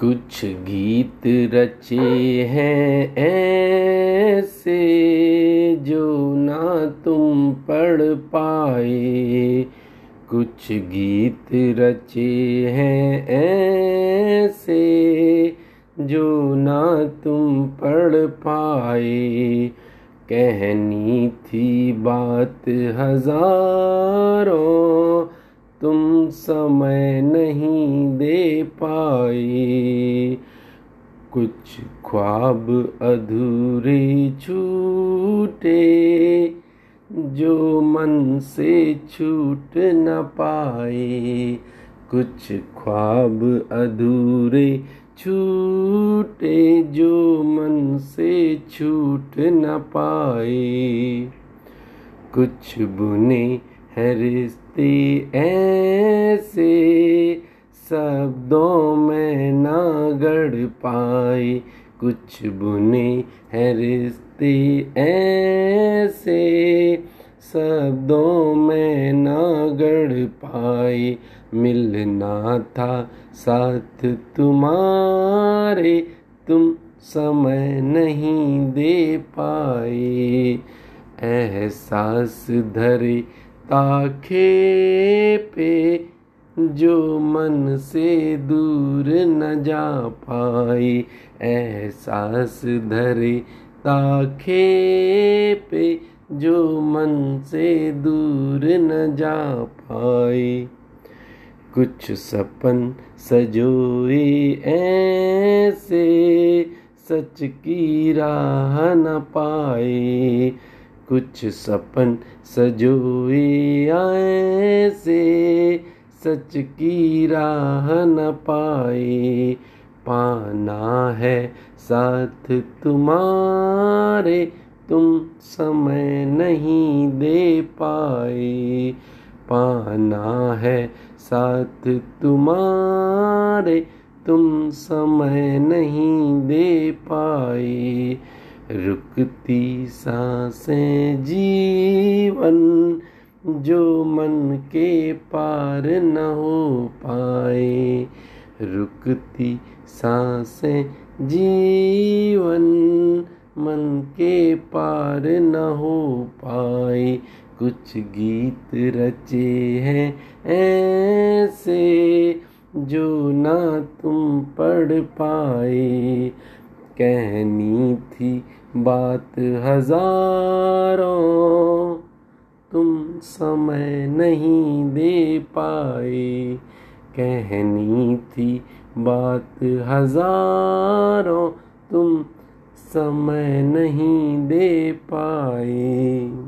कुछ गीत रचे हैं ऐसे जो ना तुम पढ़ पाए। कुछ गीत रचे हैं ऐसे जो ना तुम पढ़ पाए। कहनी थी बात हज़ारों तुम समय नहीं दे पाए। कुछ ख्वाब अधूरे छूटे, जो मन से छूट न पाए। कुछ ख्वाब अधूरे छूटे, जो मन से छूट न पाए। कुछ बुने है ऐसे शब्दों में ना गढ़ पाए कुछ बुने हैं रिश्ते ऐसे शब्दों में ना गढ़ पाए मिलना था साथ तुम्हारे, तुम समय नहीं दे पाए एहसास धरे ताखे पे जो मन से दूर न जा पाए एहसास धरे। ताखे पे जो मन से दूर न जा पाए कुछ सपन सजोए ऐसे सच की राह न पाए कुछ सपन सजोए ऐसे सच की राह न पाए। पाना है साथ तुम्हारे, तुम समय नहीं दे पाए। पाना है साथ तुम्हारे, तुम समय नहीं दे पाए। रुकती साँसें जीवन जो मन के पार न हो पाए। रुकती साँसें जीवन मन के पार न हो पाए। कुछ गीत रचे हैं ऐसे जो ना तुम पढ़ पाए। कहनी थी बात हज़ारों। तुम समय नहीं दे पाए। कहनी थी बात हज़ारों। तुम समय नहीं दे पाए।